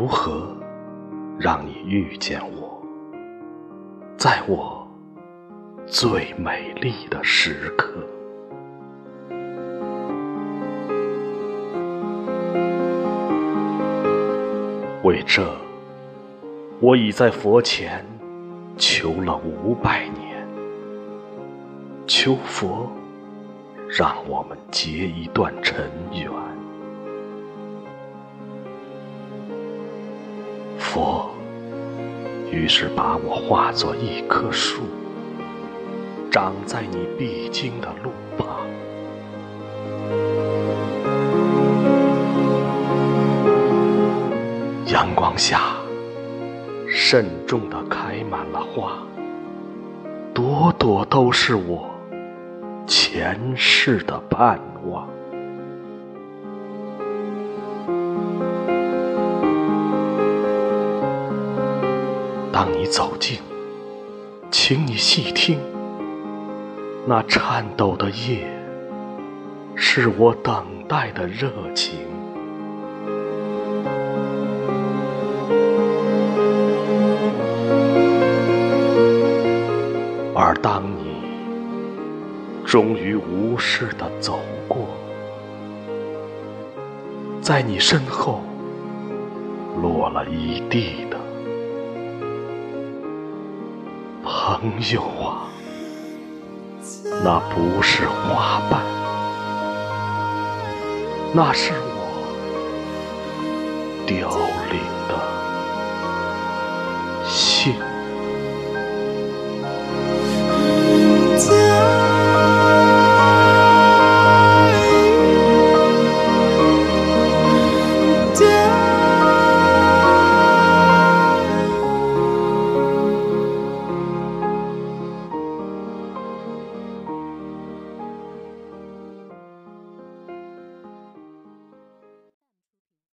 如何让你遇见我，在我最美丽的时刻。为这，我已在佛前求了五百年，求佛让我们结一段尘缘。佛于是把我化作一棵树，长在你必经的路旁。阳光下，慎重地开满了花，朵朵都是我前世的盼望。当你走近，请你细听，那颤抖的夜，是我等待的热情。而当你终于无视的走过，在你身后落了一地的朋友啊，那不是花瓣，那是我凋零的心。